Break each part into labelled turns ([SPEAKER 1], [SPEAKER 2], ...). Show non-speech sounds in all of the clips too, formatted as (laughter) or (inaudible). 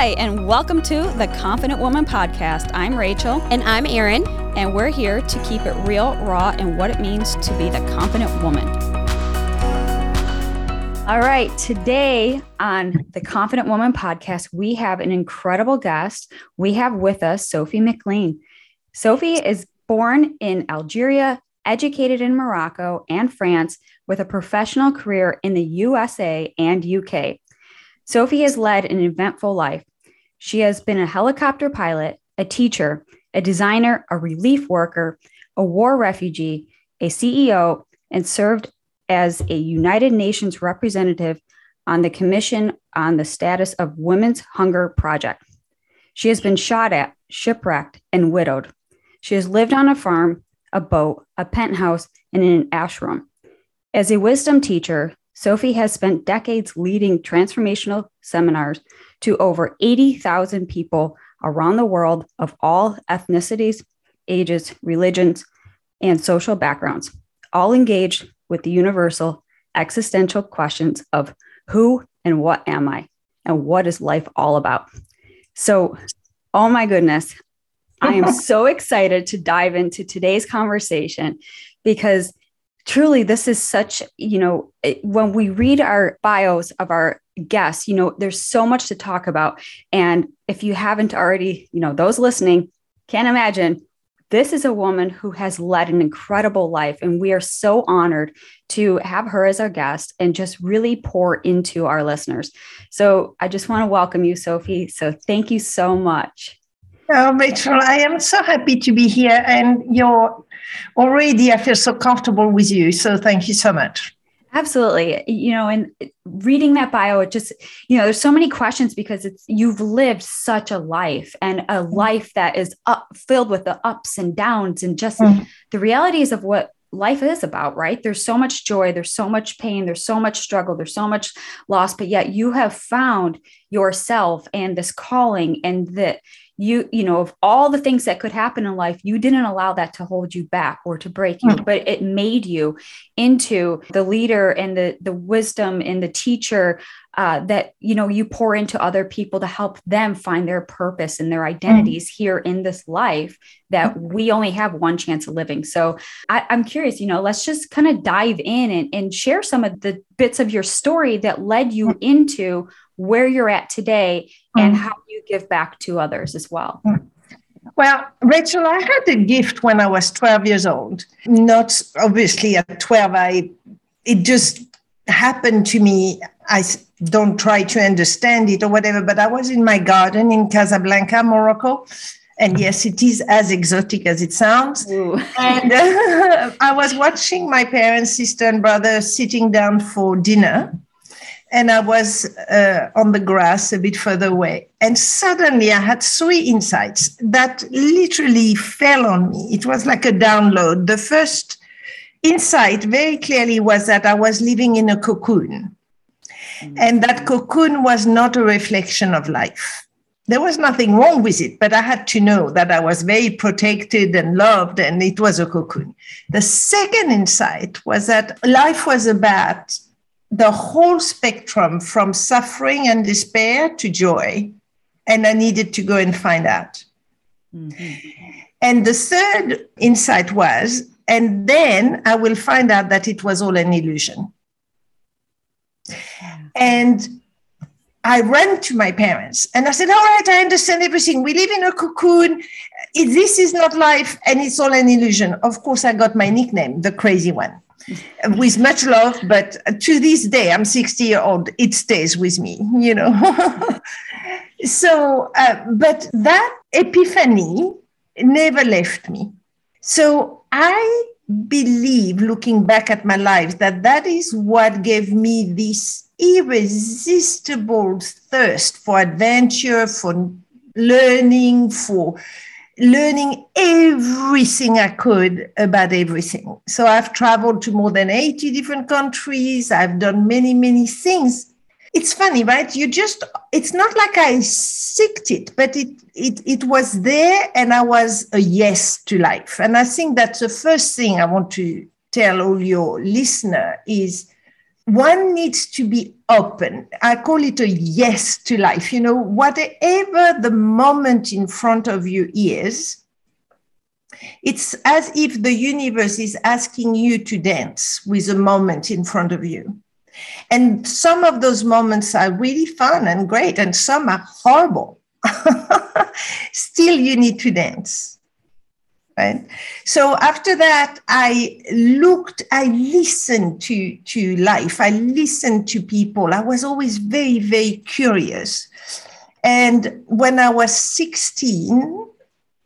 [SPEAKER 1] Hi, and welcome to the Confident Woman Podcast. I'm Rachel.
[SPEAKER 2] And I'm Erin.
[SPEAKER 1] And we're here to keep it real, raw, and what it means to be the confident woman. All right, today on the Confident Woman Podcast, we have an incredible guest. We have with us Sophie McLean. Sophie is born in Algeria, educated in Morocco and France, with a professional career in the USA and UK. Sophie has led an eventful life. She has been a helicopter pilot, a teacher, a designer, a relief worker, a war refugee, a CEO, and served as a United Nations representative on the Commission on the Status of Women's Hunger Project. She has been shot at, shipwrecked, and widowed. She has lived on a farm, a boat, a penthouse, and in an ashram. As a wisdom teacher, Sophie has spent decades leading transformational seminars to over 80,000 people around the world of all ethnicities, ages, religions, and social backgrounds, all engaged with the universal existential questions of who and what am I and what is life all about. So, oh my goodness, I am (laughs) so excited to dive into today's conversation because truly this is such you know when we read our bios of our guests you know there's so much to talk about. And if you haven't already you know those listening can't imagine. This is a woman who has led an incredible life and we are so honored to have her as our guest and just really pour into our listeners. So i just want to welcome you sophie. So thank you so much
[SPEAKER 3] Oh, Rachel, I am so happy to be here. And you're already, I feel so comfortable with you. So thank you so much.
[SPEAKER 1] Absolutely. You know, and reading that bio, it just, you know, there's so many questions because it's you've lived such a life and a mm. life that is up filled with the ups and downs and just mm. the realities of what life is about, right? There's so much joy, there's so much pain, there's so much struggle, there's so much loss, but yet you have found yourself and this calling and that you you know of all the things that could happen in life you didn't allow that to hold you back or to break you mm. but it made you into the leader and the the wisdom and the teacher uh, that you know you pour into other people to help them find their purpose and their identities mm. here in this life that mm. we only have one chance of living so I, am curious you know let's just kind of dive in and, and share some of the bits of your story that led you mm. into where you're at today and mm. how you give back to others as well. Mm.
[SPEAKER 3] Well, Rachel, I had a gift when I was 12 years old. Not obviously at 12, I it just happened to me. I don't try to understand it or whatever, but I was in my garden in Casablanca, Morocco. And yes, it is as exotic as it sounds. and uh, (laughs) I was watching my parents, sister, and brother sitting down for dinner and I was uh, on the grass a bit further away. And suddenly I had three insights that literally fell on me. It was like a download. The first insight very clearly was that I was living in a cocoon, mm-hmm. and that cocoon was not a reflection of life. There was nothing wrong with it, but I had to know that I was very protected and loved, and it was a cocoon. The second insight was that life was about the whole spectrum from suffering and despair to joy. And I needed to go and find out. Mm-hmm. And the third insight was, and then I will find out that it was all an illusion. And I ran to my parents and I said, All right, I understand everything. We live in a cocoon. This is not life and it's all an illusion. Of course, I got my nickname, the crazy one with much love, but to this day, I'm 60 year old, it stays with me, you know. (laughs) so, uh, but that epiphany never left me. So I believe, looking back at my life, that that is what gave me this irresistible thirst for adventure, for learning, for learning everything I could about everything. So I've traveled to more than 80 different countries. I've done many, many things. It's funny, right? You just, it's not like I seeked it, but it, it, it was there and I was a yes to life. And I think that's the first thing I want to tell all your listener is one needs to be open. I call it a yes to life. You know, whatever the moment in front of you is, it's as if the universe is asking you to dance with a moment in front of you. And some of those moments are really fun and great, and some are horrible. (laughs) Still, you need to dance. Right? So after that, I looked, I listened to, to life, I listened to people. I was always very, very curious. And when I was 16,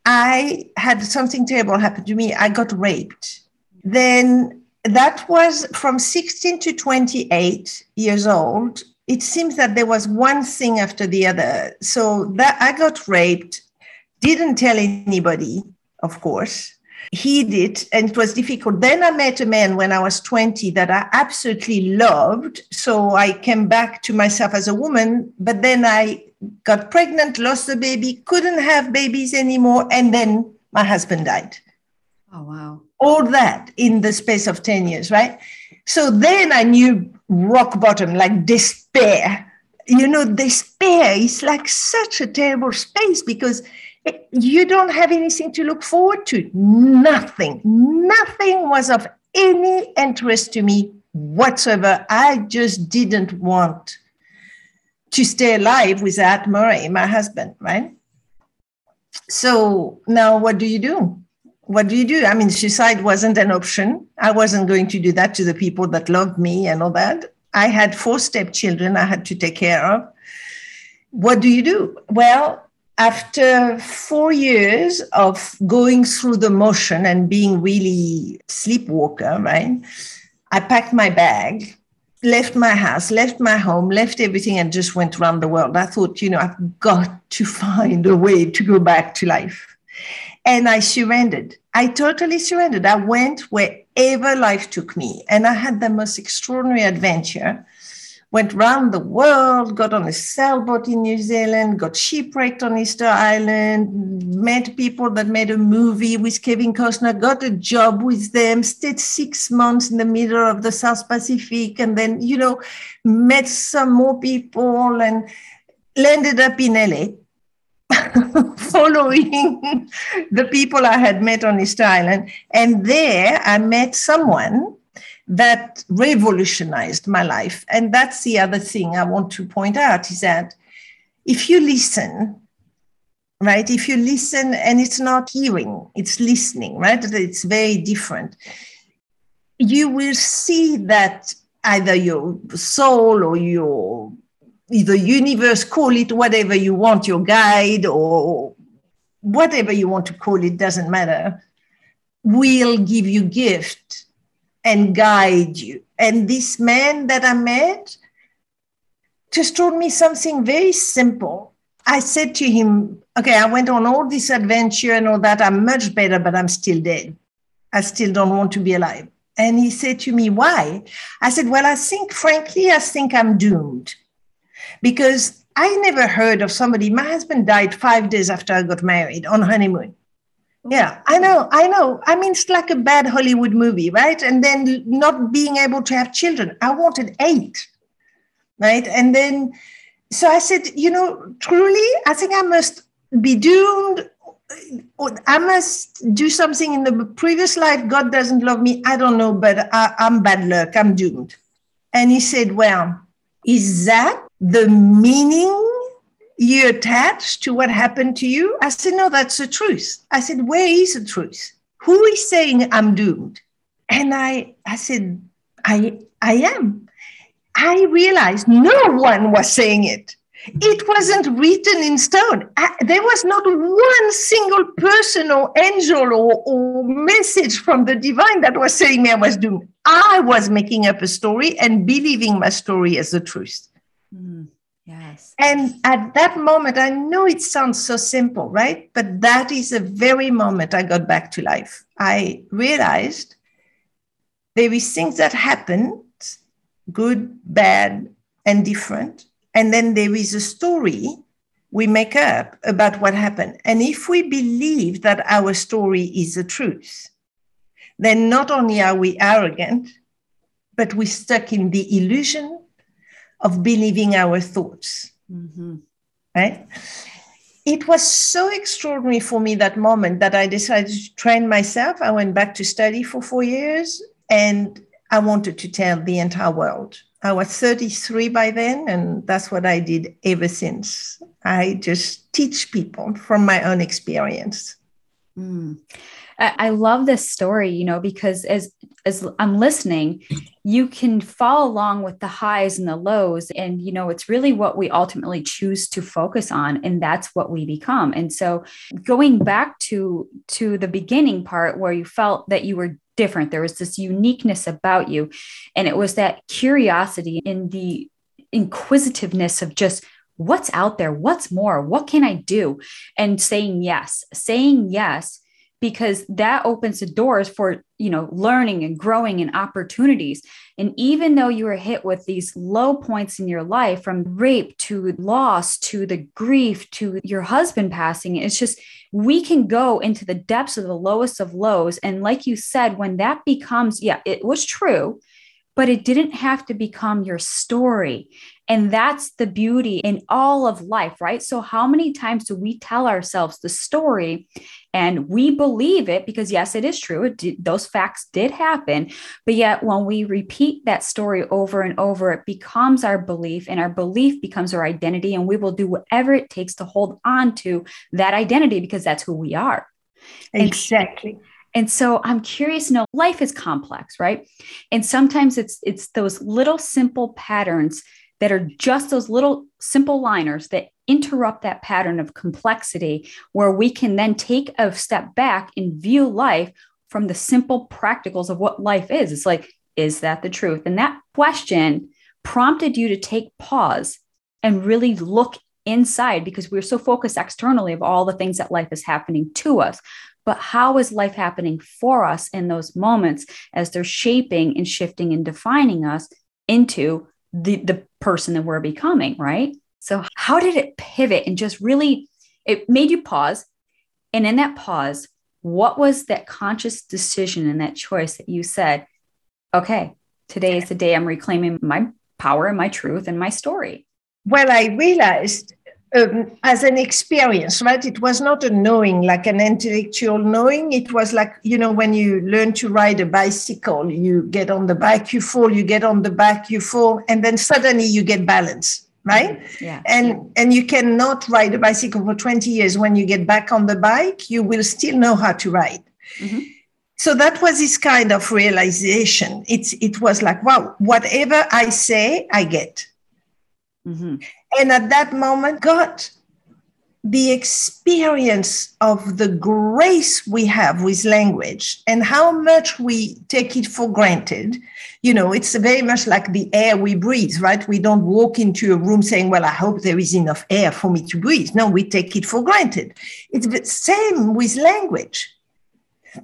[SPEAKER 3] I had something terrible happen to me. I got raped. Then that was from 16 to 28 years old. It seems that there was one thing after the other. So that I got raped, didn't tell anybody, of course. Hid it, and it was difficult. Then I met a man when I was 20 that I absolutely loved. So I came back to myself as a woman, but then I got pregnant, lost the baby, couldn't have babies anymore, and then my husband died.
[SPEAKER 1] Oh, wow.
[SPEAKER 3] All that in the space of 10 years, right? So then I knew rock bottom, like despair. You know, despair is like such a terrible space because you don't have anything to look forward to. Nothing, nothing was of any interest to me whatsoever. I just didn't want to stay alive without Murray, my husband, right? So now what do you do? What do you do? I mean, suicide wasn't an option. I wasn't going to do that to the people that loved me and all that. I had four stepchildren I had to take care of. What do you do? Well, after four years of going through the motion and being really sleepwalker, right? I packed my bag left my house, left my home, left everything, and just went around the world. I thought, you know, I've got to (laughs) find a way to go back to life. And I surrendered. I totally surrendered. I went wherever life took me. And I had the most extraordinary adventure went round the world, got on a sailboat in New Zealand, got shipwrecked on Easter Island, met people that made a movie with Kevin Costner, got a job with them, stayed six months in the middle of the South Pacific, and then, you know, met some more people and landed up in LA. (laughs) following the people I had met on Easter Island. And there I met someone that revolutionized my life. And that's the other thing I want to point out is that if you listen, right, if you listen and it's not hearing, it's listening, right, it's very different, you will see that either your soul or your either universe, call it whatever you want, your guide or whatever you want to call it, doesn't matter, will give you gift and guide you. And this man that I met just told me something very simple. I said to him, Okay, I went on all this adventure and all that. I'm much better, but I'm still dead. I still don't want to be alive. And he said to me, Why? I said, Well, I think, frankly, I think I'm doomed because I never heard of somebody. My husband died five days after I got married on honeymoon. Yeah, I know, I know. I mean, it's like a bad Hollywood movie, right? And then not being able to have children. I wanted eight, right? And then, so I said, you know, truly, I think I must be doomed. I must do something in the previous life. God doesn't love me. I don't know, but I, I'm bad luck. I'm doomed. And he said, well, is that the meaning you attached to what happened to you? I said, No, that's the truth. I said, Where is the truth? Who is saying I'm doomed? And I, I said, I, I am. I realized no one was saying it. It wasn't written in stone. I, there was not one single person or angel or, or message from the divine that was saying me I was doomed. I was making up a story and believing my story as the truth.
[SPEAKER 1] Yes.
[SPEAKER 3] And at that moment, I know it sounds so simple, right? But that is the very moment I got back to life. I realized there is things that happen, good, bad, and different. And then there is a story we make up about what happened. And if we believe that our story is the truth, then not only are we arrogant, but we're stuck in the illusion of believing our thoughts. Mm-hmm. Right? It was so extraordinary for me that moment that I decided to train myself. I went back to study for four years and I wanted to tell the entire world. I was 33 by then, and that's what I did ever since. I just teach people from my own experience.
[SPEAKER 1] Mm. I love this story, you know, because as as I'm listening, you can follow along with the highs and the lows, and you know, it's really what we ultimately choose to focus on, and that's what we become. And so, going back to to the beginning part where you felt that you were different, there was this uniqueness about you, and it was that curiosity in the inquisitiveness of just what's out there, what's more, what can I do, and saying yes, saying yes because that opens the doors for you know learning and growing and opportunities. And even though you were hit with these low points in your life from rape to loss to the grief to your husband passing it's just we can go into the depths of the lowest of lows. And like you said when that becomes yeah it was true but it didn't have to become your story. And that's the beauty in all of life, right? So, how many times do we tell ourselves the story and we believe it because, yes, it is true. It did, those facts did happen. But yet, when we repeat that story over and over, it becomes our belief, and our belief becomes our identity. And we will do whatever it takes to hold on to that identity because that's who we are.
[SPEAKER 3] Exactly.
[SPEAKER 1] And, and so I'm curious know life is complex, right? And sometimes it's it's those little simple patterns that are just those little simple liners that interrupt that pattern of complexity where we can then take a step back and view life from the simple practicals of what life is. It's like, is that the truth? And that question prompted you to take pause and really look inside because we're so focused externally of all the things that life is happening to us but how is life happening for us in those moments as they're shaping and shifting and defining us into the, the person that we're becoming, right? So, how did it pivot and just really, it made you pause. And in that pause, what was that conscious decision and that choice that you said, okay, today is the day I'm reclaiming my power and my truth and my story?
[SPEAKER 3] Well, I realized um, as an experience, right? It was not a knowing, like an intellectual knowing. It was like, you know, when you learn to ride a bicycle, you get on the bike, you fall, you get on the back, you fall, and then suddenly you get balance, right? Yeah. And yeah. and you cannot ride a bicycle for 20 years. When you get back on the bike, you will still know how to ride. Mm-hmm. So that was this kind of realization. It's it was like, wow, whatever I say, I get. Mm-hmm. And at that moment, God, the experience of the grace we have with language and how much we take it for granted. You know, it's very much like the air we breathe, right? We don't walk into a room saying, Well, I hope there is enough air for me to breathe. No, we take it for granted. It's the same with language.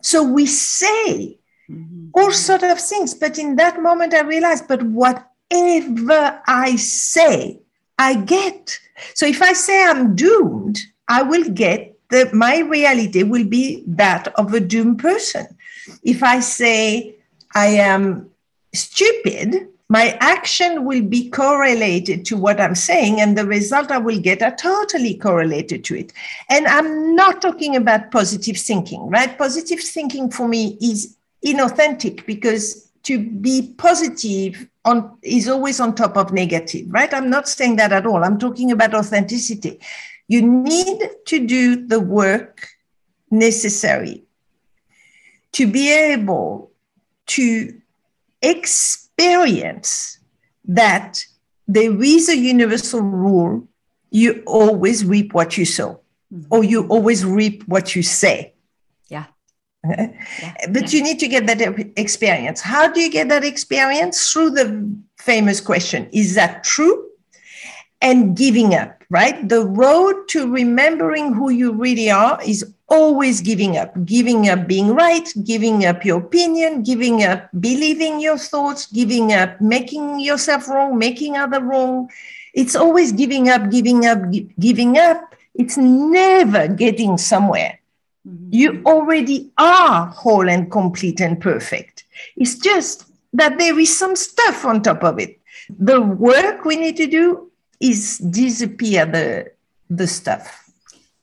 [SPEAKER 3] So we say mm-hmm. all sort of things, but in that moment I realized, but whatever I say, I get. So if I say I'm doomed, I will get that my reality will be that of a doomed person. If I say I am stupid, my action will be correlated to what I'm saying, and the result I will get are totally correlated to it. And I'm not talking about positive thinking, right? Positive thinking for me is inauthentic because to be positive on is always on top of negative, right? I'm not saying that at all. I'm talking about authenticity. You need to do the work necessary to be able to experience that there is a universal rule you always reap what you sow mm-hmm. or you always reap what you say yeah, (laughs) but you need to get that experience. How do you get that experience? Through the famous question Is that true? And giving up, right? The road to remembering who you really are is always giving up, giving up being right, giving up your opinion, giving up believing your thoughts, giving up making yourself wrong, making other wrong. It's always giving up, giving up, giving up. It's never getting somewhere Mm-hmm. You already are whole and complete and perfect. It's just that there is some stuff on top of it. The work we need to do is disappear the the stuff.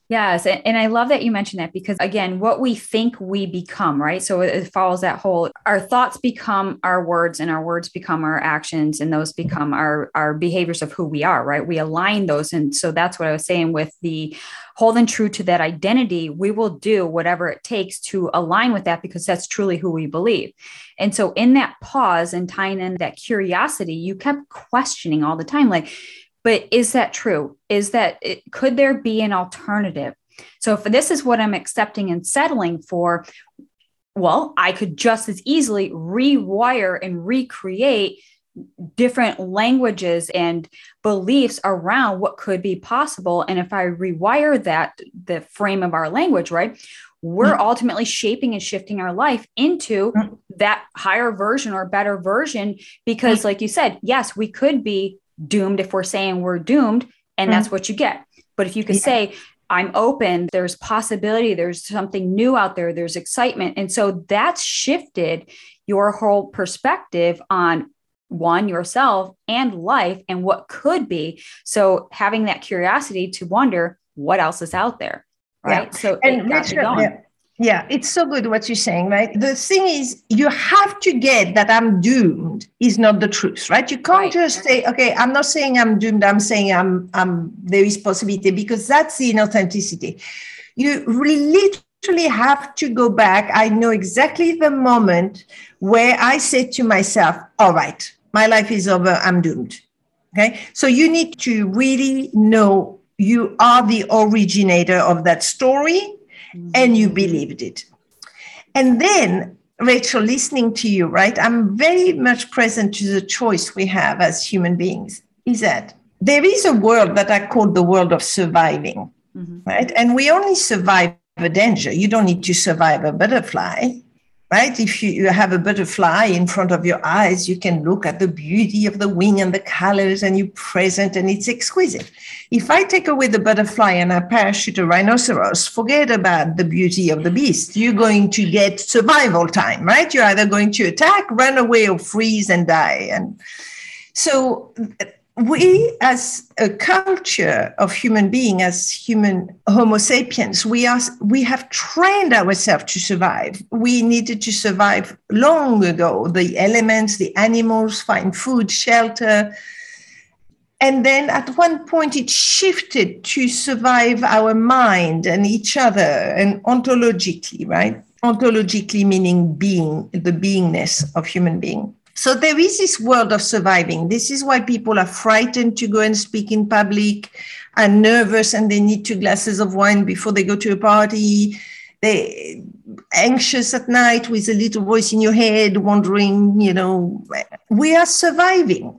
[SPEAKER 1] Yes. And, and I love that you mentioned that because, again, what we think we become, right? So it follows that whole our thoughts become our words and our words become our actions and those become our, our behaviors of who we are, right? We align those. And so that's what I was saying with the holding true to that identity. We will do whatever it takes to align with that because that's truly who we believe. And so in that pause and tying in that curiosity, you kept questioning all the time, like, but is that true? Is that it, could there be an alternative? So if this is what I'm accepting and settling for, well, I could just as easily rewire and recreate different languages and beliefs around what could be possible. And if I rewire that, the frame of our language, right, we're mm-hmm. ultimately shaping and shifting our life into mm-hmm. that higher version or better version. Because, mm-hmm. like you said, yes, we could be doomed if we're saying we're doomed and mm-hmm. that's what you get but if you could yeah. say i'm open there's possibility there's something new out there there's excitement and so that's shifted your whole perspective on one yourself and life and what could be so having that curiosity to wonder what else is out there right
[SPEAKER 3] yeah. so and Rachel, yeah, it's so good what you're saying, right? The thing is, you have to get that I'm doomed is not the truth, right? You can't right. just say, okay, I'm not saying I'm doomed. I'm saying I'm, I'm there is possibility because that's the inauthenticity. You really literally have to go back. I know exactly the moment where I said to myself, all right, my life is over. I'm doomed. Okay. So you need to really know you are the originator of that story. And you believed it. And then, Rachel, listening to you, right, I'm very much present to the choice we have as human beings is that there is a world that I call the world of surviving, mm-hmm. right? And we only survive a danger. You don't need to survive a butterfly right? If you, you have a butterfly in front of your eyes, you can look at the beauty of the wing and the colors and you present and it's exquisite. If I take away the butterfly and I parachute a rhinoceros, forget about the beauty of the beast. You're going to get survival time, right? You're either going to attack, run away, or freeze and die. And so we as a culture of human being as human homo sapiens we are we have trained ourselves to survive. We needed to survive long ago. The elements the animals find food shelter. And then at one point it shifted to survive our mind and each other and ontologically right? Ontologically meaning being the beingness of human being so there is this world of surviving. This is why people are frightened to go and speak in public, are nervous, and they need two glasses of wine before they go to a party. They anxious at night with a little voice in your head, wondering, you know, we are surviving.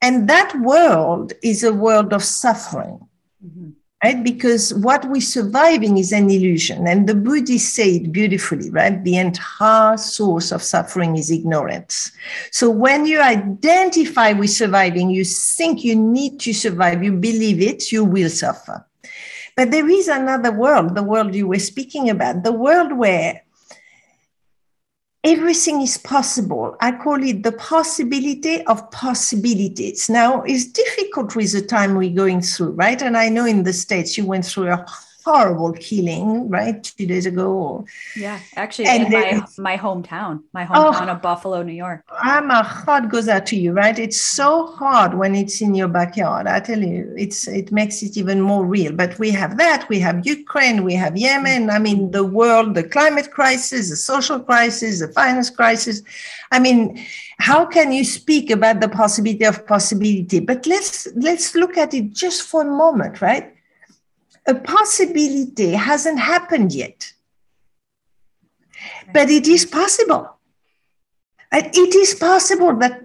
[SPEAKER 3] And that world is a world of suffering. Mm-hmm right? Because what we're surviving is an illusion. And the Buddhists say it beautifully, right? The entire source of suffering is ignorance. So when you identify with surviving, you think you need to survive, you believe it, you will suffer. But there is another world, the world you were speaking about, the world where everything is possible. I call it the possibility of possibilities. Now, it's difficult with the time we're going through, right? And I know in the States you went through a horrible killing, right? Two days ago.
[SPEAKER 1] Yeah, actually, and in my, my hometown, my oh. hometown oh, of Buffalo, New York.
[SPEAKER 3] I'm a heart goes out to you, right? It's so hard when it's in your backyard. I tell you, it's it makes it even more real. But we have that. We have Ukraine. We have Yemen. I mean, the world, the climate crisis, the social crisis, the finance crisis. I mean, how can you speak about the possibility of possibility? But let's let's look at it just for a moment, right? A possibility hasn't happened yet. But it is possible. And it is possible that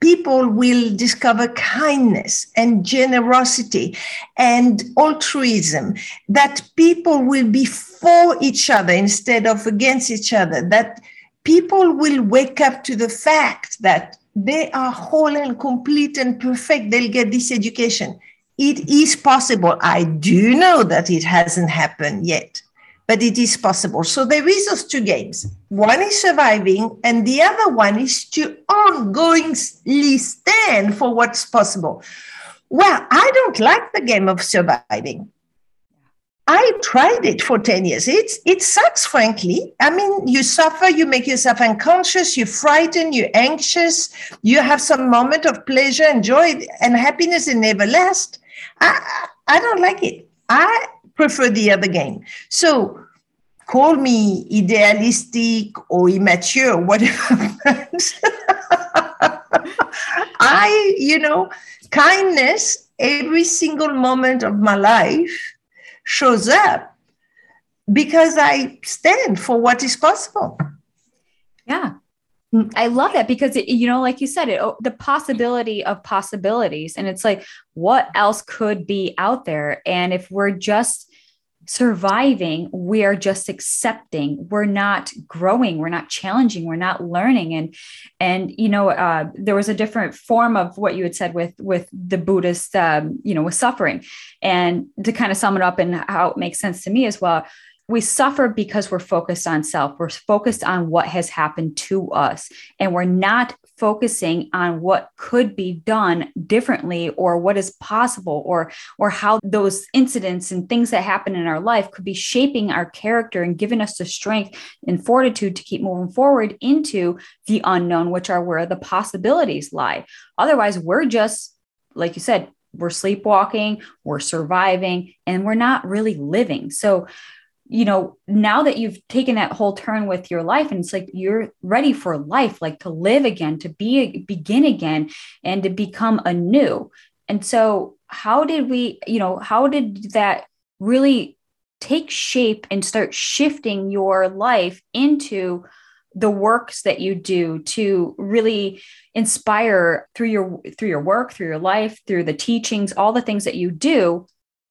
[SPEAKER 3] people will discover kindness and generosity and altruism, that people will be for each other instead of against each other, that people will wake up to the fact that they are whole and complete and perfect. They'll get this education. It is possible. I do know that it hasn't happened yet, but it is possible. So there is those two games. One is surviving, and the other one is to ongoingly stand for what's possible. Well, I don't like the game of surviving. I tried it for 10 years. It's it sucks, frankly. I mean, you suffer, you make yourself unconscious, you're frightened, you're anxious, you have some moment of pleasure and joy and happiness and never last. I, I don't like it. I prefer the other game. So call me idealistic or immature, whatever. (laughs) I, you know, kindness every single moment of my life shows up because I stand for what is possible.
[SPEAKER 1] Yeah. I love that because it, you know, like you said, it the possibility of possibilities, and it's like, what else could be out there? And if we're just surviving, we are just accepting. We're not growing. We're not challenging. We're not learning. And and you know, uh, there was a different form of what you had said with with the Buddhist, um, you know, with suffering. And to kind of sum it up and how it makes sense to me as well we suffer because we're focused on self. We're focused on what has happened to us, and we're not focusing on what could be done differently or what is possible or or how those incidents and things that happen in our life could be shaping our character and giving us the strength and fortitude to keep moving forward into the unknown which are where the possibilities lie otherwise we're just like you said we're sleepwalking we're surviving and we're not really living so you know, now that you've taken that whole turn with your life and it's like you're ready for life, like to live again, to be begin again and to become anew. And so how did we, you know, how did that really take shape and start shifting your life into the works that you do to really inspire through your through your work through your life through the teachings all the things that you do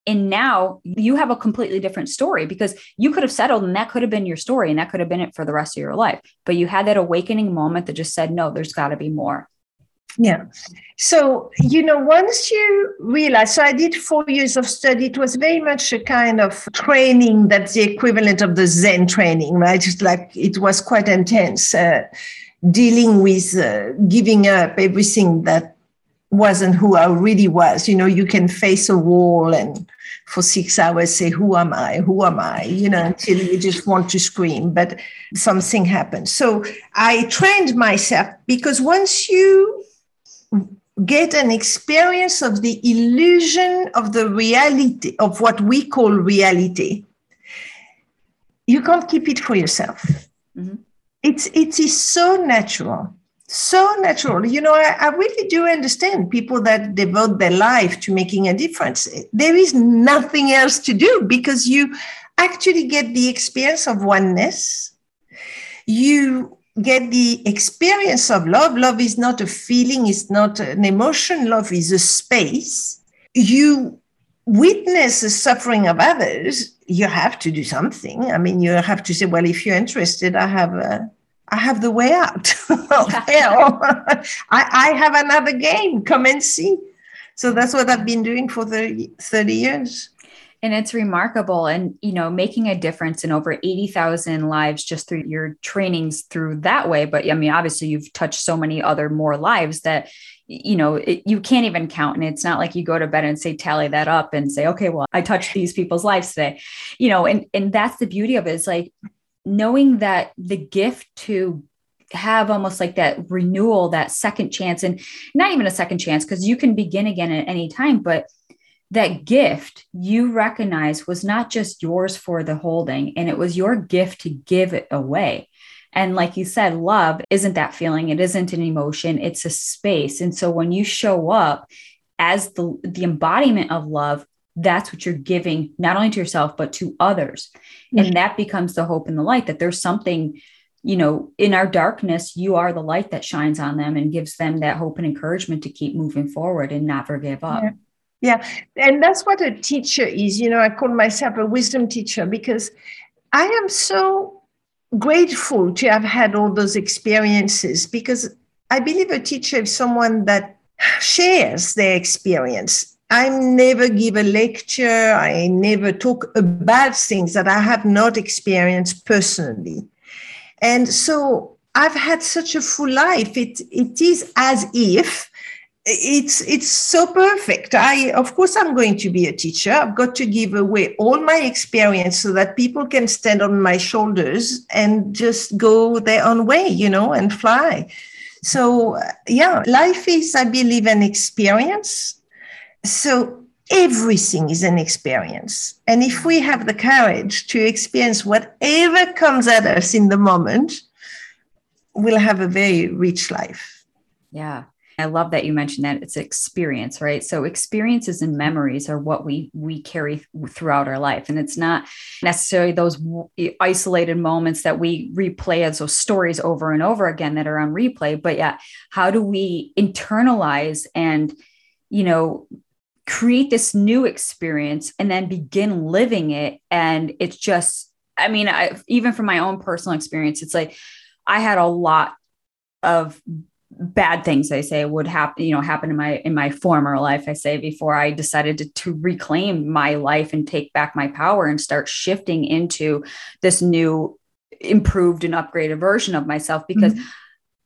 [SPEAKER 1] and now you have a completely different story because you could have settled and that could have been your story and that could have been it for the rest of your life. But you had that awakening moment that just said, no, there's got to be more.
[SPEAKER 3] Yeah. So, you know, once you realize, so I did four years of study, it was very much a kind of training that's the equivalent of the Zen training, right? Just like it was quite intense, uh, dealing with uh, giving up everything that wasn't who I really was. You know, you can face a wall and for six hours say, Who am I? Who am I? You know, until you just want to scream, but something happened. So I trained myself because once you get an experience of the illusion of the reality of what we call reality, you can't keep it for yourself. Mm-hmm. It's it is so natural so natural. You know, I, I, really do understand people that devote their life to making a difference. There is nothing else to do because you actually get the experience of oneness. You get the experience of love. Love is not a feeling, it's not an emotion. Love is a space. You witness the suffering of others. You have to do something. I mean, you have to say, well, if you're interested, I have a I have the way out. (laughs) Hell, (laughs) I, I have another game. Come and see. So that's what I've been doing for 30, 30 years.
[SPEAKER 1] And it's remarkable and, you know, making a difference in over 80,000 lives just through your trainings through that way. But I mean, obviously you've touched so many other more lives that, you know, it, you can't even count. And it's not like you go to bed and say, tally that up and say, okay, well, I touched these people's lives today, you know, and, and that's the beauty of it. It's like knowing that the gift to have almost like that renewal, that second chance, and not even a second chance, because you can begin again at any time, but that gift you recognize was not just yours for the holding, and it was your gift to give it away. And like you said, love isn't that feeling, it isn't an emotion, it's a space. And so when you show up as the, the embodiment of love, that's what you're giving not only to yourself but to others mm-hmm. and that becomes the hope and the light that there's something you know in our darkness you are the light that shines on them and gives them that hope and encouragement to keep moving forward and never give up
[SPEAKER 3] yeah. yeah and that's what a teacher is you know i call myself a wisdom teacher because i am so grateful to have had all those experiences because i believe a teacher is someone that shares their experience I never give a lecture. I never talk about things that I have not experienced personally. And so I've had such a full life. It, it is as if it's it's so perfect i of course i'm going to be a teacher i've got to give away all my experience so that people can stand on my shoulders and just go their own way you know and fly so yeah life is i believe an experience so everything is an experience and if we have the courage to experience whatever comes at us in the moment we'll have a very rich life
[SPEAKER 1] yeah I love that you mentioned that it's experience, right? So experiences and memories are what we we carry throughout our life, and it's not necessarily those isolated moments that we replay as those stories over and over again that are on replay. But yeah, how do we internalize and you know create this new experience and then begin living it? And it's just, I mean, I, even from my own personal experience, it's like I had a lot of bad things I say would happen, you know, happen in my in my former life. I say before I decided to, to reclaim my life and take back my power and start shifting into this new improved and upgraded version of myself because mm-hmm.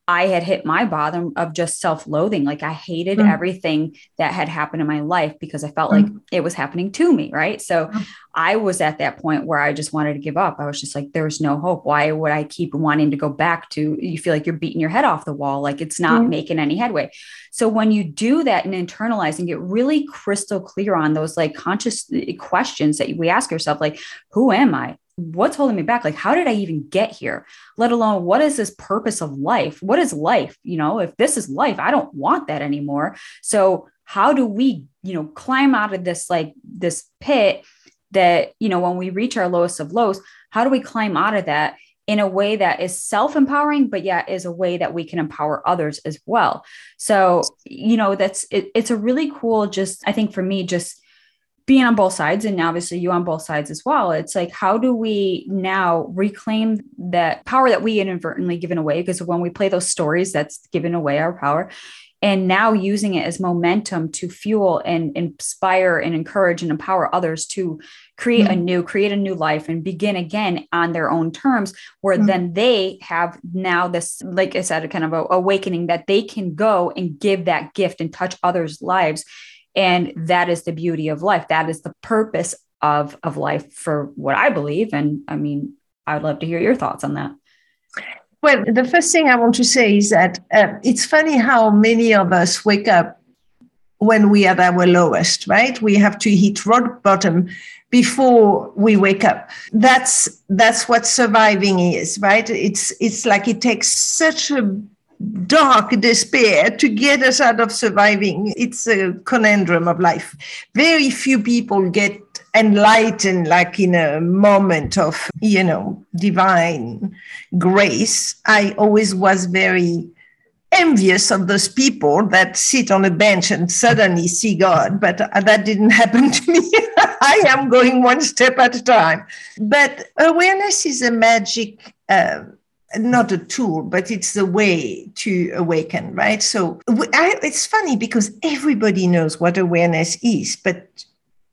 [SPEAKER 1] I had hit my bottom of just self loathing. Like I hated mm. everything that had happened in my life because I felt mm. like it was happening to me. Right. So mm. I was at that point where I just wanted to give up. I was just like, there's no hope. Why would I keep wanting to go back to? You feel like you're beating your head off the wall, like it's not making any headway. So when you do that and internalize and get really crystal clear on those like conscious eh, questions that we ask yourself, like, who am I? What's holding me back? Like how did i even get here? Let alone what is this purpose of life? What is life? You know if this is life i don't want that anymore. So how do we you know climb out of this like this pit that you know when we reach our lowest of lows how do we climb out of that in a way that is self-empowering but yet is a way that we can empower others as well? So you know that's it, it's a really cool just i think for me just being on both sides and obviously you on both sides as well it's like how do we now reclaim that power that we inadvertently given away because when we play those stories that's given away our power and now using it as momentum to fuel and inspire and encourage and empower others to create mm-hmm. a new create a new life and begin again on their own terms where mm-hmm. then they have now this like i said a kind of a awakening that they can go and give that gift and touch others lives and that is the beauty of life. That is the purpose of, of life for what I believe. And I mean, I'd love to hear your thoughts on that.
[SPEAKER 3] Well, the first thing I want to say is that uh, it's funny how many of us wake up when we are at our lowest, right? We have to hit rock bottom before we wake up. That's that's what surviving is, right? It's it's like it takes such a dark despair to get us out of surviving. It's a conundrum of life. Very few people get enlightened like in a moment of, you know, divine grace. I always was very envious of those people that sit on a bench and suddenly see God, but that didn't (laughs) happen to me. (laughs) I am going one step at a time. But awareness is a magic. Uh, not a tool, but it's the way to awaken, right? So I, it's funny because everybody knows what awareness is, but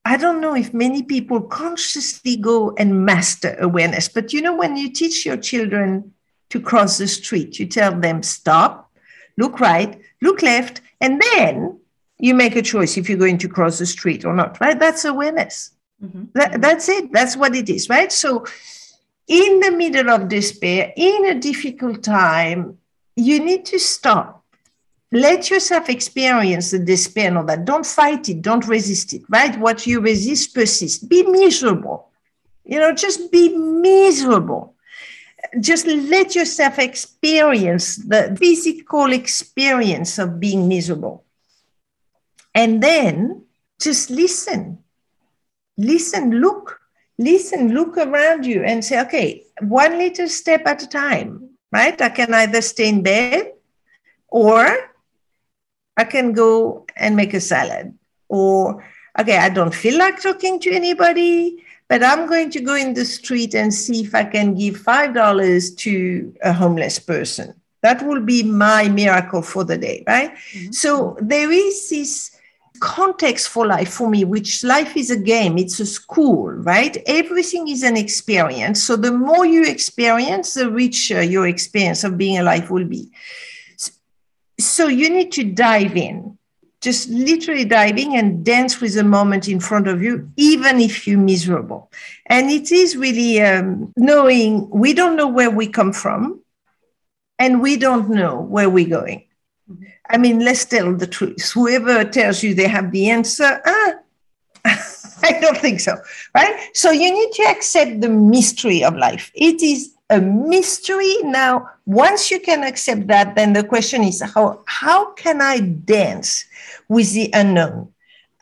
[SPEAKER 3] I don't know if many people consciously go and master awareness. But you know, when you teach your children to cross the street, you tell them stop, look right, look left, and then you make a choice if you're going to cross the street or not, right? That's awareness. Mm-hmm. That, that's it. That's what it is, right? So in the middle of despair, in a difficult time, you need to stop. Let yourself experience the despair and all that. Don't fight it. Don't resist it, right? What you resist persists. Be miserable. You know, just be miserable. Just let yourself experience the physical experience of being miserable. And then just listen. Listen, look, listen, look around you and say, okay, one little step at a time, right? I can either stay in bed or I can go and make a salad. Or, okay, I don't feel like talking to anybody, but I'm going to go in the street and see if I can give $5 to a homeless person. That will be my miracle for the day, right? Mm-hmm. So there is this context for life for me, which life is a game, it's a school, right? Everything is an experience. So the more you experience, the richer your experience of being alive will be. So you need to dive in, just literally diving and dance with the moment in front of you, even if you're miserable. And it is really um, knowing we don't know where we come from and we don't know where we're going. I mean, let's tell the truth. Whoever tells you they have the answer, ah, (laughs) I don't think so, right? So you need to accept the mystery of life. It is a mystery. Now, once you can accept that, then the question is how, how can I dance with the unknown?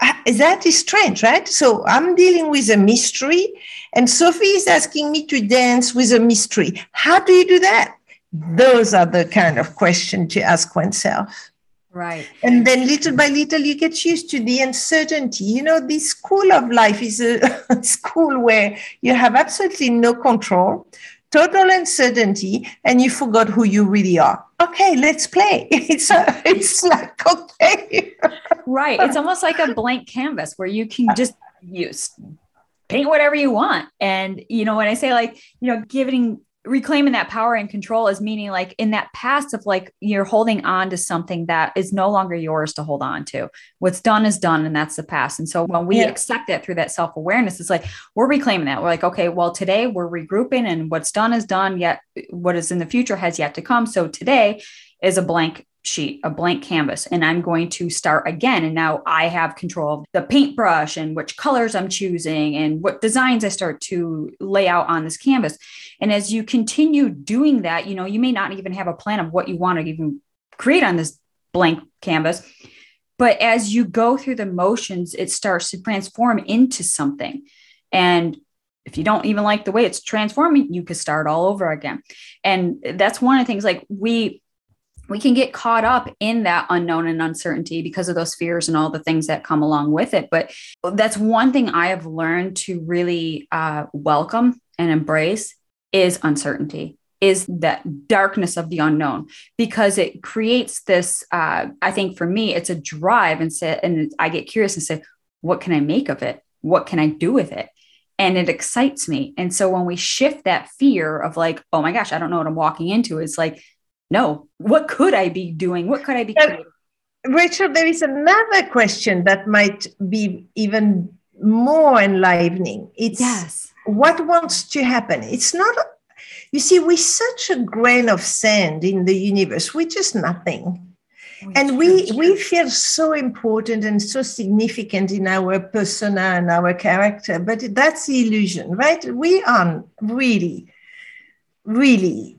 [SPEAKER 3] Uh, that is strange, right? So I'm dealing with a mystery, and Sophie is asking me to dance with a mystery. How do you do that? Those are the kind of questions to ask oneself.
[SPEAKER 1] Right.
[SPEAKER 3] And then little by little, you get used to the uncertainty. You know, this school of life is a (laughs) school where you have absolutely no control, total uncertainty, and you forgot who you really are. Okay, let's play. (laughs) It's a, it's like okay.
[SPEAKER 1] right. It's almost like a blank canvas where you can just use paint whatever you want. And you know, when I say like, you know, giving reclaiming that power and control is meaning like in that past of like you're holding on to something that is no longer yours to hold on to. What's done is done and that's the past. And so when we yeah. accept it through that self-awareness it's like we're reclaiming that. We're like okay well today we're regrouping and what's done is done yet what is in the future has yet to come. So today is a blank sheet, a blank canvas, and I'm going to start again. And now I have control of the paintbrush and which colors I'm choosing and what designs I start to lay out on this canvas. And as you continue doing that, you know, you may not even have a plan of what you want to even create on this blank canvas. But as you go through the motions, it starts to transform into something. And if you don't even like the way it's transforming, you could start all over again. And that's one of the things like we we can get caught up in that unknown and uncertainty because of those fears and all the things that come along with it. But that's one thing I have learned to really uh, welcome and embrace is uncertainty is that darkness of the unknown because it creates this uh, i think for me it's a drive and say and i get curious and say what can i make of it? What can i do with it? And it excites me. And so when we shift that fear of like oh my gosh i don't know what i'm walking into it's like no, what could I be doing? What could I be creating?
[SPEAKER 3] Rachel, there is another question that might be even more enlivening. It's yes. what wants to happen. It's not, you see, we're such a grain of sand in the universe. We're just nothing. Oh, and we, we feel so important and so significant in our persona and our character, but that's the illusion, right? We are really, really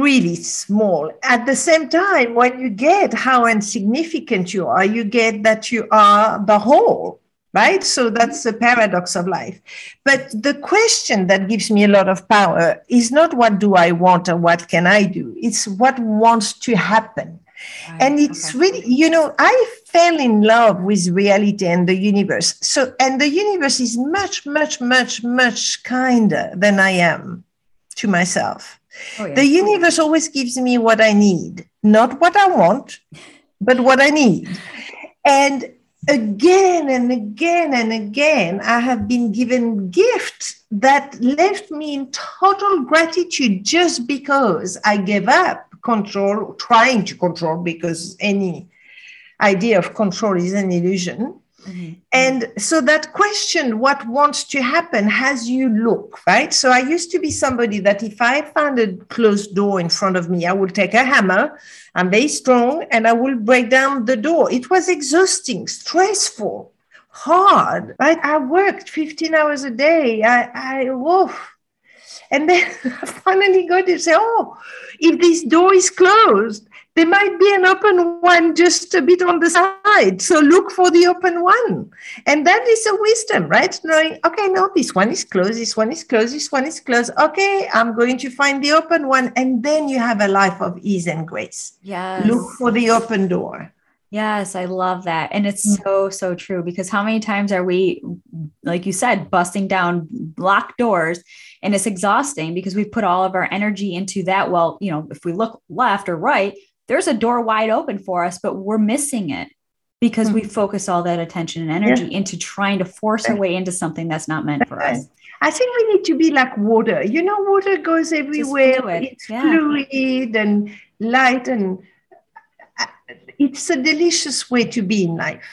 [SPEAKER 3] really small. At the same time, when you get how insignificant you are, you get that you are the whole, right? So that's the paradox of life. But the question that gives me a lot of power is not what do I want or what can I do? It's what wants to happen. Right. And it's okay. really, you know, I fell in love with reality and the universe. So, and the universe is much, much, much, much kinder than I am to myself. Oh. The universe always gives me what I need, not what I want, but what I need. And again and again and again, I have been given gifts that left me in total gratitude just because I gave up control, trying to control, because any idea of control is an illusion. Mm-hmm. And so that question, what wants to happen, has you look, right? So I used to be somebody that if I found a closed door in front of me, I would take a hammer, I'm very strong, and I will break down the door. It was exhausting, stressful, hard, right? I worked 15 hours a day. I, I, whoa. And then (laughs) I finally got to say, oh, if this door is closed, there might be an open one just a bit on the side. So look for the open one. And that is a wisdom, right? Knowing, okay, no, this one is closed, this one is closed, this one is closed. Okay, I'm going to find the open one. And then you have a life of ease and grace.
[SPEAKER 1] Yes.
[SPEAKER 3] Look for the open door.
[SPEAKER 1] Yes, I love that. And it's mm. so, so true because how many times are we, like you said, busting down locked doors and it's exhausting because we put all of our energy into that. Well, you know, if we look left or right, there's a door wide open for us, but we're missing it. because mm-hmm. we focus all that attention and energy yeah. into trying to force our way into something that's not meant for us.
[SPEAKER 3] I think we need to be like water. You know, water goes everywhere. It's yeah. fluid and light, and uh, it's a delicious way to be in life.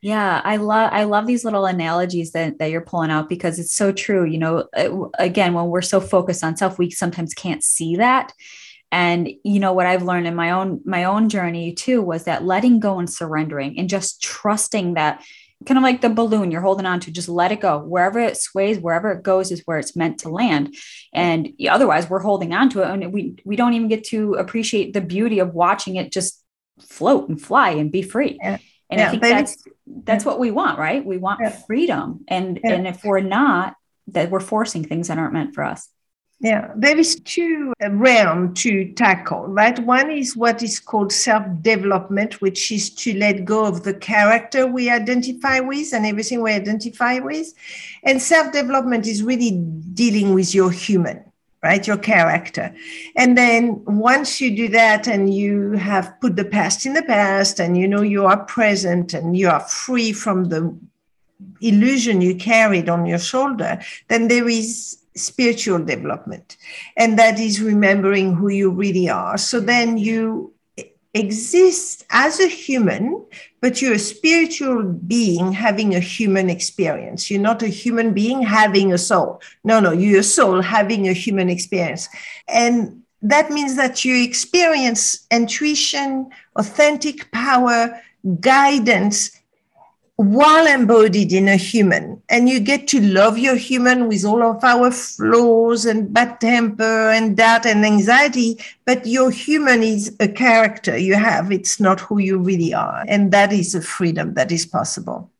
[SPEAKER 1] Yeah, I love I love these little analogies that, that you're pulling out because it's so true. You know, uh, again, when we're so focused on self, we sometimes can't see that. And you know what I've learned in my own my own journey too was that letting go and surrendering and just trusting that kind of like the balloon you're holding on to just let it go. Wherever it sways wherever it goes is where it's meant to land. And otherwise we're holding on to it and we we don't even get to appreciate the beauty of watching it just float and fly and be free. Yeah. and yeah, i think that's that's what we want right? We want yeah. freedom. And and if we're not that we're forcing things that aren't meant for us
[SPEAKER 3] yeah, there is two uh, realms to tackle, right? One is what is called self-development, which is to let go of the character we identify with and everything we identify with. And self-development is really dealing with your human, right? Your character. And then once you do that and you have put the past in the past and you know you are present and you are free from the illusion you carried on your shoulder, then there is spiritual development. And that is remembering who you really are. So then you exist as a human, but you're a spiritual being having a human experience. You're not a human being having a soul. No, no, you're a soul having a human experience. And that means that you experience intuition, authentic power, guidance, while embodied in a human. And you get to love your human with all of our flaws and bad temper and doubt and anxiety but your human is a character you have. It's not who you really are. And that is a freedom that is possible.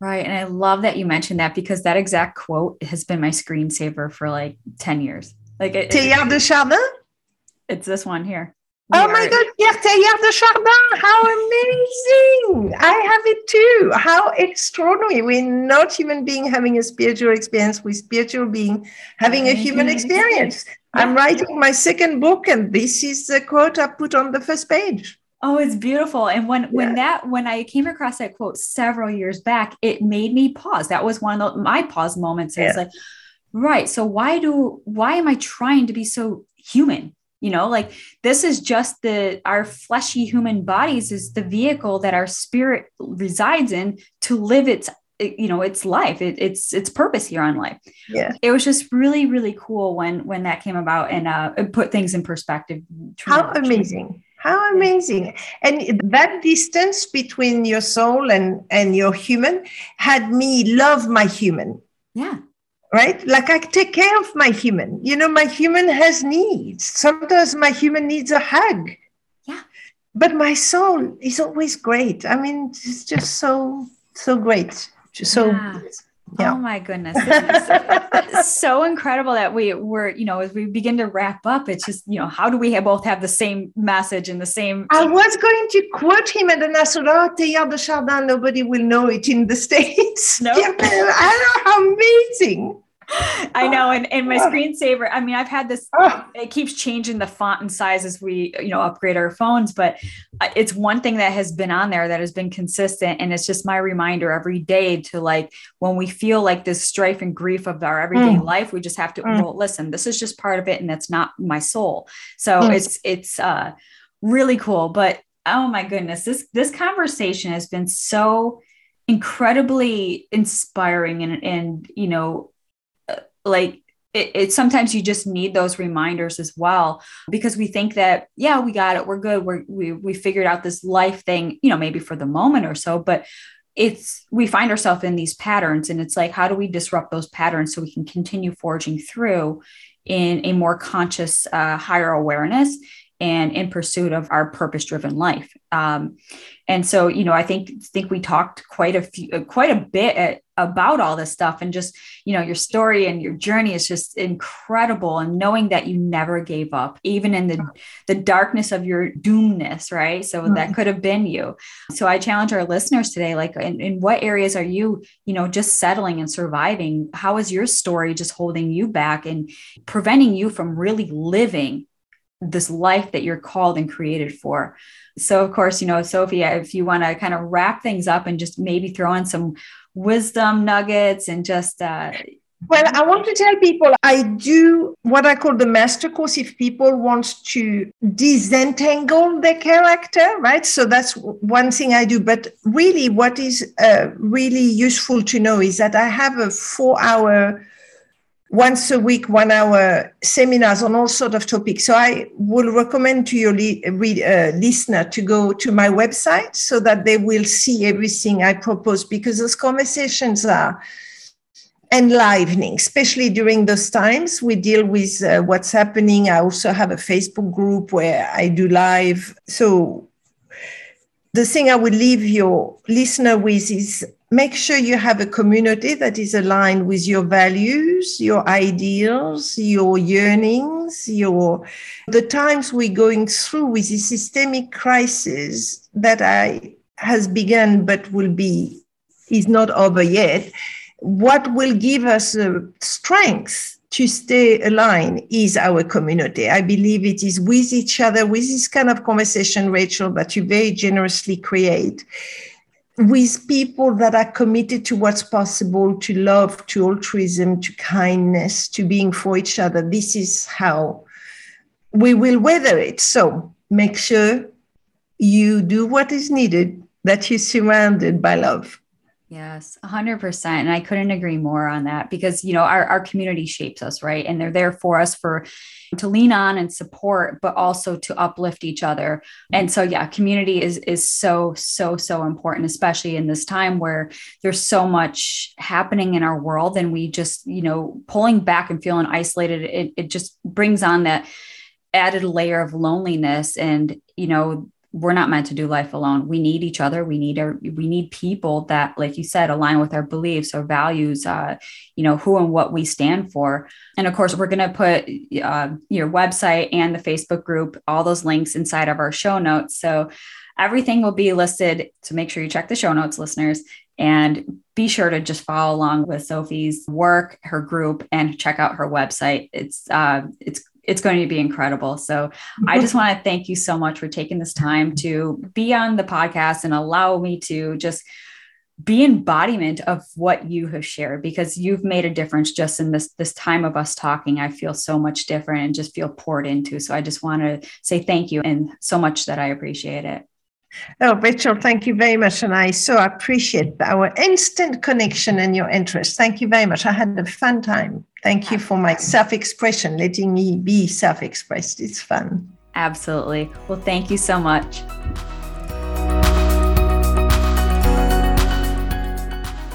[SPEAKER 1] Right. And i love that you mentioned that because that exact quote has been my screensaver for like 10 years. Like it,
[SPEAKER 3] Teilhard de Chardin?
[SPEAKER 1] It's this one here
[SPEAKER 3] oh my God, Pierre Teilhard de Chardin, how amazing! I have it too. How extraordinary. We're not human being having a spiritual experience, we're spiritual being having a human mm-hmm. experience. I'm writing my second book, and this is the quote I put on the first page.
[SPEAKER 1] Oh, it's beautiful. And when yeah. when that when I came across that quote several years back, it made me pause. That was one of the, my pause moments. It's yeah. like, right. So why do why am I trying to be so human? You know like this is just the our fleshy human bodies is the vehicle that our spirit resides in to live its you know its life. It, it's its purpose here on life.
[SPEAKER 3] Yeah.
[SPEAKER 1] It was just really really cool when when that came about and uh it put things in perspective.
[SPEAKER 3] How amazing. How amazing. And that distance between your soul and and your human had me love my human.
[SPEAKER 1] Yeah
[SPEAKER 3] right? Like I take care of my human. You know, my human has needs. Sometimes my human needs a hug.
[SPEAKER 1] Yeah.
[SPEAKER 3] But my soul is always great. I mean, it's just so, so great. So yeah.
[SPEAKER 1] Yeah. Oh my goodness. (laughs) So incredible that we were, you know, as we begin to wrap up, it's just, you know, how do we have both have the same message and the same.
[SPEAKER 3] I was going to quote him and then I said, oh, Teilhard de Chardin, nobody will know it in the (laughs) States.
[SPEAKER 1] No. Nope.
[SPEAKER 3] I know how amazing.
[SPEAKER 1] I know, and, and my screensaver. I mean, I've had this. Ah. It keeps changing the font and size as we, you know, upgrade our phones. But uh, it's one thing that has been on there that has been consistent, and it's just my reminder every day to like when we feel like this strife and grief of our everyday mm. life, we just have to. Mm. Well, listen, this is just part of it, and that's not my soul. So mm. it's it's uh, really cool. But oh my goodness, this this conversation has been so incredibly inspiring and and you know like it, it, sometimes you just need those reminders as well because we think that yeah we got it we're good we're, we we figured out this life thing you know maybe for the moment or so but it's we find ourselves in these patterns and it's like how do we disrupt those patterns so we can continue forging through in a more conscious uh, higher awareness and in pursuit of our purpose driven life. Um, and so you know i think think we talked quite a few uh, quite a bit at, about all this stuff and just you know your story and your journey is just incredible and knowing that you never gave up even in the the darkness of your doomness right? So mm-hmm. that could have been you. So i challenge our listeners today like in, in what areas are you you know just settling and surviving? How is your story just holding you back and preventing you from really living this life that you're called and created for. So, of course, you know, Sophia, if you want to kind of wrap things up and just maybe throw in some wisdom nuggets and just, uh,
[SPEAKER 3] well, I want to tell people I do what I call the master course if people want to disentangle their character, right? So that's one thing I do. But really, what is uh, really useful to know is that I have a four hour once a week, one hour seminars on all sort of topics. So I will recommend to your li- read, uh, listener to go to my website so that they will see everything I propose because those conversations are enlivening, especially during those times. We deal with uh, what's happening. I also have a Facebook group where I do live. So the thing I would leave your listener with is make sure you have a community that is aligned with your values, your ideals, your yearnings, your the times we're going through with the systemic crisis that I has begun but will be is not over yet. What will give us uh, strength to stay aligned is our community. I believe it is with each other, with this kind of conversation, Rachel, that you very generously create with people that are committed to what's possible, to love, to altruism, to kindness, to being for each other. This is how we will weather it. So make sure you do what is needed, that you're surrounded by love.
[SPEAKER 1] Yes, 100%. And I couldn't agree more on that because, you know, our, our community shapes us, right? And they're there for us for to lean on and support, but also to uplift each other. And so, yeah, community is is so, so, so important, especially in this time where there's so much happening in our world and we just, you know, pulling back and feeling isolated, it, it just brings on that added layer of loneliness and you know we're not meant to do life alone. We need each other. We need our, we need people that, like you said, align with our beliefs, our values, uh, you know, who and what we stand for. And of course, we're going to put uh, your website and the Facebook group, all those links inside of our show notes. So everything will be listed. So make sure you check the show notes, listeners, and be sure to just follow along with Sophie's work, her group, and check out her website. It's uh, it's it's going to be incredible. So I just mm-hmm. want to thank you so much for taking this time to be on the podcast and allow me to just be embodiment of what you have shared because you've made a difference just in this this time of us talking i feel so much different and just feel poured into so i just want to say thank you and so much that i appreciate it
[SPEAKER 3] Oh, Rachel, thank you very much. And I so appreciate our instant connection and your interest. Thank you very much. I had a fun time. Thank you for my self expression, letting me be self expressed. It's fun.
[SPEAKER 1] Absolutely. Well, thank you so much.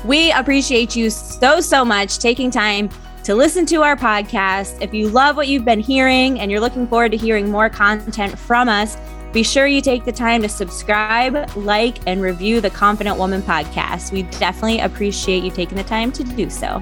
[SPEAKER 2] We appreciate you so, so much taking time to listen to our podcast. If you love what you've been hearing and you're looking forward to hearing more content from us, be sure you take the time to subscribe, like, and review the Confident Woman podcast. We definitely appreciate you taking the time to do so.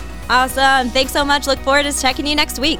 [SPEAKER 2] Awesome. Thanks so much. Look forward to checking you next week.